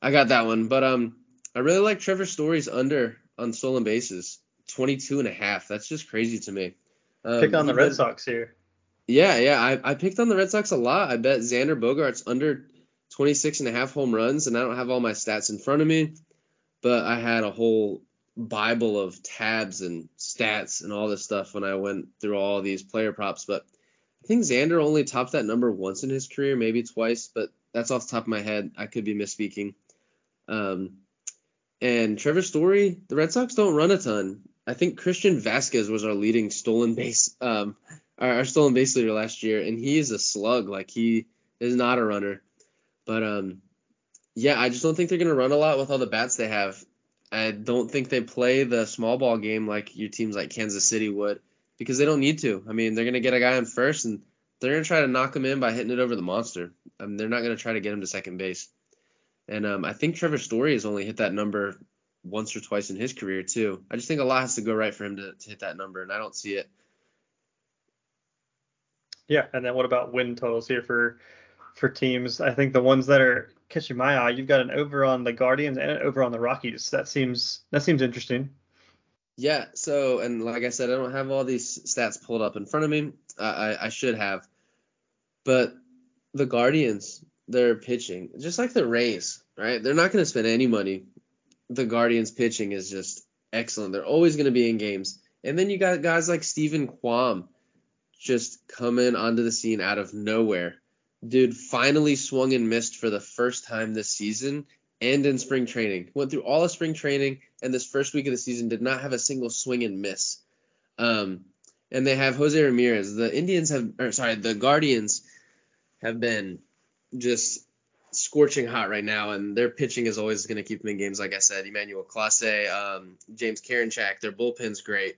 I got that one. But um, I really like Trevor Story's under on stolen bases, 22 and a half. That's just crazy to me. Um, Pick on the Red Sox here. Yeah, yeah, I, I picked on the Red Sox a lot. I bet Xander Bogaerts under 26 and a half home runs, and I don't have all my stats in front of me but I had a whole bible of tabs and stats and all this stuff when I went through all these player props, but I think Xander only topped that number once in his career, maybe twice, but that's off the top of my head. I could be misspeaking. Um, and Trevor Story, the Red Sox don't run a ton. I think Christian Vazquez was our leading stolen base, um, our, our stolen base leader last year, and he is a slug. Like he is not a runner. But um, yeah, I just don't think they're gonna run a lot with all the bats they have. I don't think they play the small ball game like your teams like Kansas City would because they don't need to. I mean, they're gonna get a guy on first and they're gonna try to knock him in by hitting it over the monster. I mean, they're not gonna try to get him to second base. And um, I think Trevor Story has only hit that number once or twice in his career too. I just think a lot has to go right for him to, to hit that number, and I don't see it. Yeah, and then what about win totals here for for teams? I think the ones that are catching my eye, you've got an over on the Guardians and an over on the Rockies. That seems that seems interesting. Yeah. So, and like I said, I don't have all these stats pulled up in front of me. I, I should have, but the Guardians, they're pitching just like the Rays, right? They're not going to spend any money. The Guardians pitching is just excellent. They're always going to be in games. And then you got guys like Steven Kwan just coming onto the scene out of nowhere. Dude finally swung and missed for the first time this season and in spring training. Went through all of spring training and this first week of the season did not have a single swing and miss. Um, and they have Jose Ramirez. The Indians have, or sorry, the Guardians have been just scorching hot right now, and their pitching is always going to keep them in games. Like I said, Emmanuel Clase, um, James Karinchak, their bullpen's great,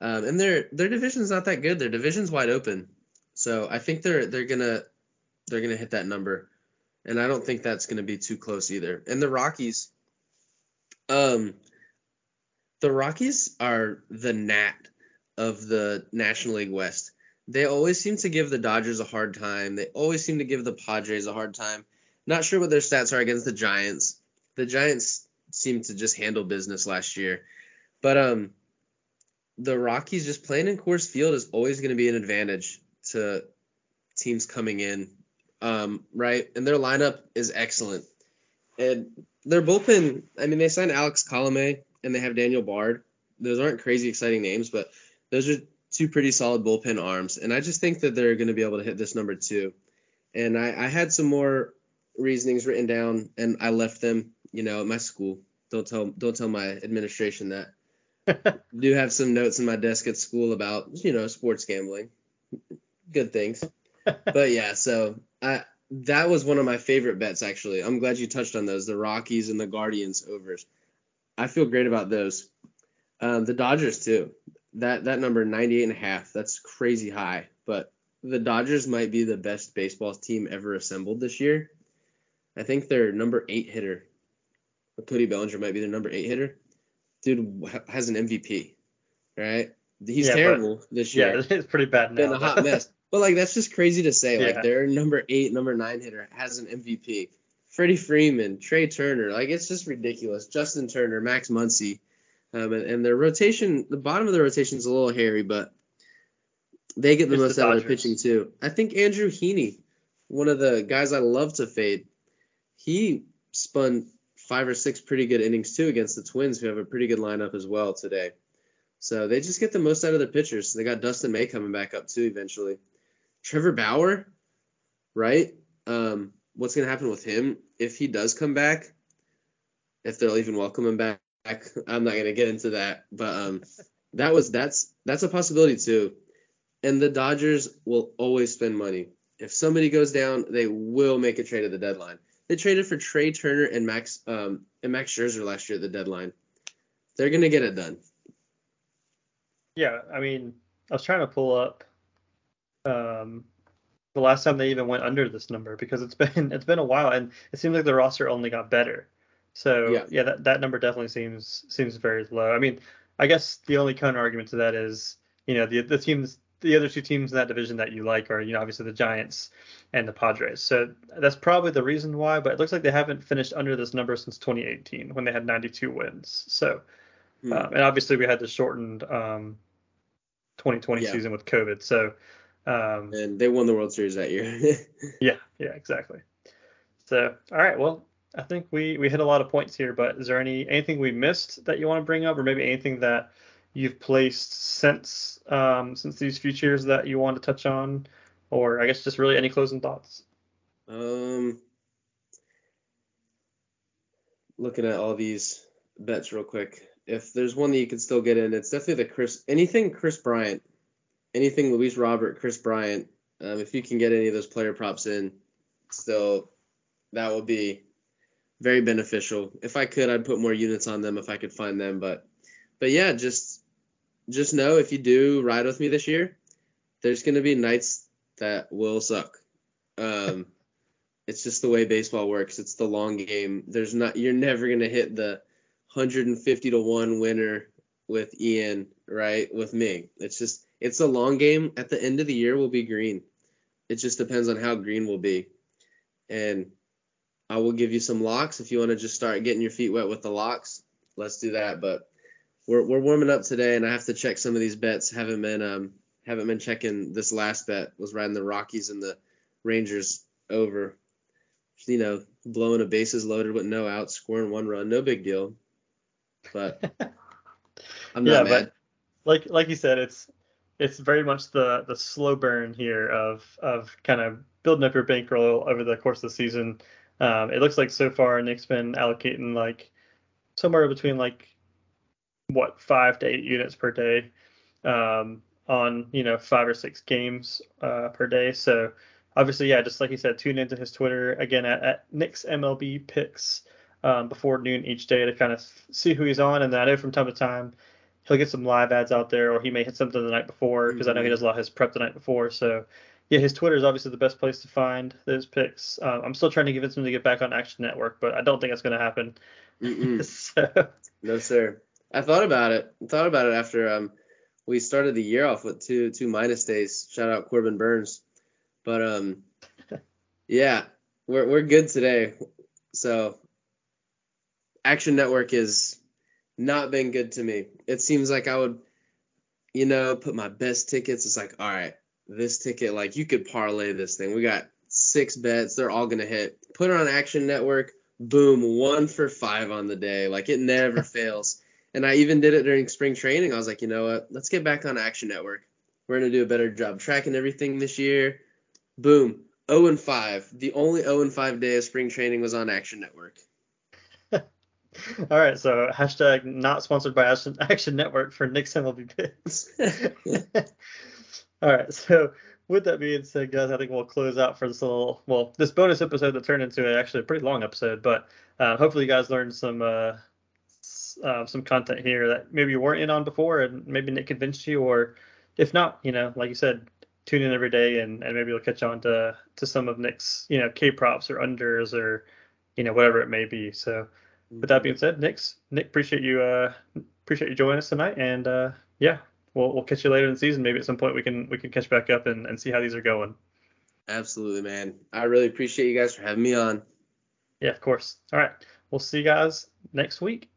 um, and their their division's not that good. Their division's wide open, so I think they're they're gonna they're gonna hit that number, and I don't think that's gonna be too close either. And the Rockies, um, the Rockies are the gnat of the National League West. They always seem to give the Dodgers a hard time. They always seem to give the Padres a hard time. Not sure what their stats are against the Giants. The Giants seem to just handle business last year. But um the Rockies just playing in Coors Field is always going to be an advantage to teams coming in. Um, right? And their lineup is excellent. And their bullpen, I mean, they signed Alex Colome and they have Daniel Bard. Those aren't crazy exciting names, but those are two pretty solid bullpen arms. And I just think that they're going to be able to hit this number two. And I, I had some more reasonings written down and I left them, you know, at my school. Don't tell don't tell my administration that. Do have some notes in my desk at school about, you know, sports gambling. Good things. but yeah, so I that was one of my favorite bets actually. I'm glad you touched on those, the Rockies and the Guardians overs. I feel great about those. Um, the Dodgers too. That that number 98 and a half. That's crazy high, but the Dodgers might be the best baseball team ever assembled this year. I think their number eight hitter, Cody Bellinger, might be their number eight hitter. Dude has an MVP, right? He's yeah, terrible this year. Yeah, it's pretty bad now. Been a hot mess. But like that's just crazy to say. Yeah. Like their number eight, number nine hitter has an MVP. Freddie Freeman, Trea Turner, like it's just ridiculous. Justin Turner, Max Muncy, um, and, and, their rotation, the bottom of the rotation is a little hairy, but they get the it's most the out of their pitching too. I think Andrew Heaney, one of the guys I love to fade, he spun five or six pretty good innings too against the Twins, who have a pretty good lineup as well today. So they just get the most out of their pitchers. They got Dustin May coming back up too eventually. Trevor Bauer, right? Um, what's gonna happen with him if he does come back? If they'll even welcome him back? I'm not gonna get into that, but um, that was that's that's a possibility too. And the Dodgers will always spend money. If somebody goes down, they will make a trade at the deadline. They traded for Trea Turner and Max um, and Max Scherzer last year at the deadline. They're gonna get it done. Yeah, I mean, I was trying to pull up um, the last time they even went under this number because it's been it's been a while and it seems like the roster only got better. So yeah, yeah that, that number definitely seems seems very low. I mean, I guess the only counter argument to that is, you know, the the teams the other two teams in that division that you like are, you know, obviously the Giants and the Padres. So that's probably the reason why. But it looks like they haven't finished under this number since 2018 when they had 92 wins. So, hmm. um, and obviously we had the shortened um, 2020 yeah. season with COVID. So, um, and they won the World Series that year. yeah, yeah, exactly. So, all right, well, I think we we hit a lot of points here, but is there any anything we missed that you want to bring up, or maybe anything that you've placed since um, since these futures that you want to touch on, or I guess just really any closing thoughts? Um, looking at all these bets real quick. If there's one that you can still get in, it's definitely the Kris. Anything Kris Bryant, anything Luis Robert, Kris Bryant. Um, if you can get any of those player props in, still, that would be very beneficial. If I could, I'd put more units on them if I could find them. But, but yeah, just just know if you do ride with me this year, there's gonna be nights that will suck. Um, it's just the way baseball works. It's the long game. There's not you're never gonna hit the 150 to one winner with Ian, right? With me, it's just it's a long game. At the end of the year, we'll be green. It just depends on how green we'll be, and I will give you some locks if you want to just start getting your feet wet with the locks. Let's do that. But we're we're warming up today, and I have to check some of these bets. Haven't been um haven't been checking this last bet. Was riding the Rockies and the Rangers over. You know, blowing a bases loaded with no outs, scoring one run, no big deal. But I'm not yeah, mad. but like like you said, it's it's very much the the slow burn here of of kind of building up your bankroll over the course of the season. Um, it looks like so far Nick's been allocating like somewhere between like what five to eight units per day um, on you know five or six games uh, per day. So obviously, yeah, just like he said, tune into his Twitter again at, at Nick's MLB Picks um, before noon each day to kind of see who he's on. And then I know from time to time he'll get some live ads out there, or he may hit something the night before because mm-hmm. I know he does a lot of his prep the night before. So yeah, his Twitter is obviously the best place to find those picks. Um, I'm still trying to convince him to get back on Action Network, but I don't think it's going to happen. so. No, sir. I thought about it. I thought about it after um we started the year off with two two minus days. Shout out Corbin Burnes. But um yeah, we're we're good today. So Action Network is not been good to me. It seems like I would you know, put my best tickets. It's like, all right, this ticket, like you could parlay this thing. We got six bets. They're all gonna hit. Put it on Action Network. Boom, one for five on the day. Like it never fails. And I even did it during spring training. I was like, you know what? Let's get back on Action Network. We're gonna do a better job tracking everything this year. Boom. 0 and 5. The only 0 and 5 day of spring training was on Action Network. All right, so hashtag not sponsored by Action, Action Network for Nick's MLB picks. All right, so with that being said, guys, I think we'll close out for this little, well, this bonus episode that turned into actually a pretty long episode, but uh, hopefully you guys learned some uh, uh, some content here that maybe you weren't in on before, and maybe Nick convinced you, or if not, you know, like you said, tune in every day, and, and maybe you'll catch on to to some of Nick's, you know, K props or unders or you know whatever it may be. So, with that being said, Nick's Nick, appreciate you uh appreciate you joining us tonight, and uh yeah, we'll we'll catch you later in the season. Maybe at some point we can we can catch back up and, and see how these are going. Absolutely, man. I really appreciate you guys for having me on. Yeah, of course. All right. We'll see you guys next week.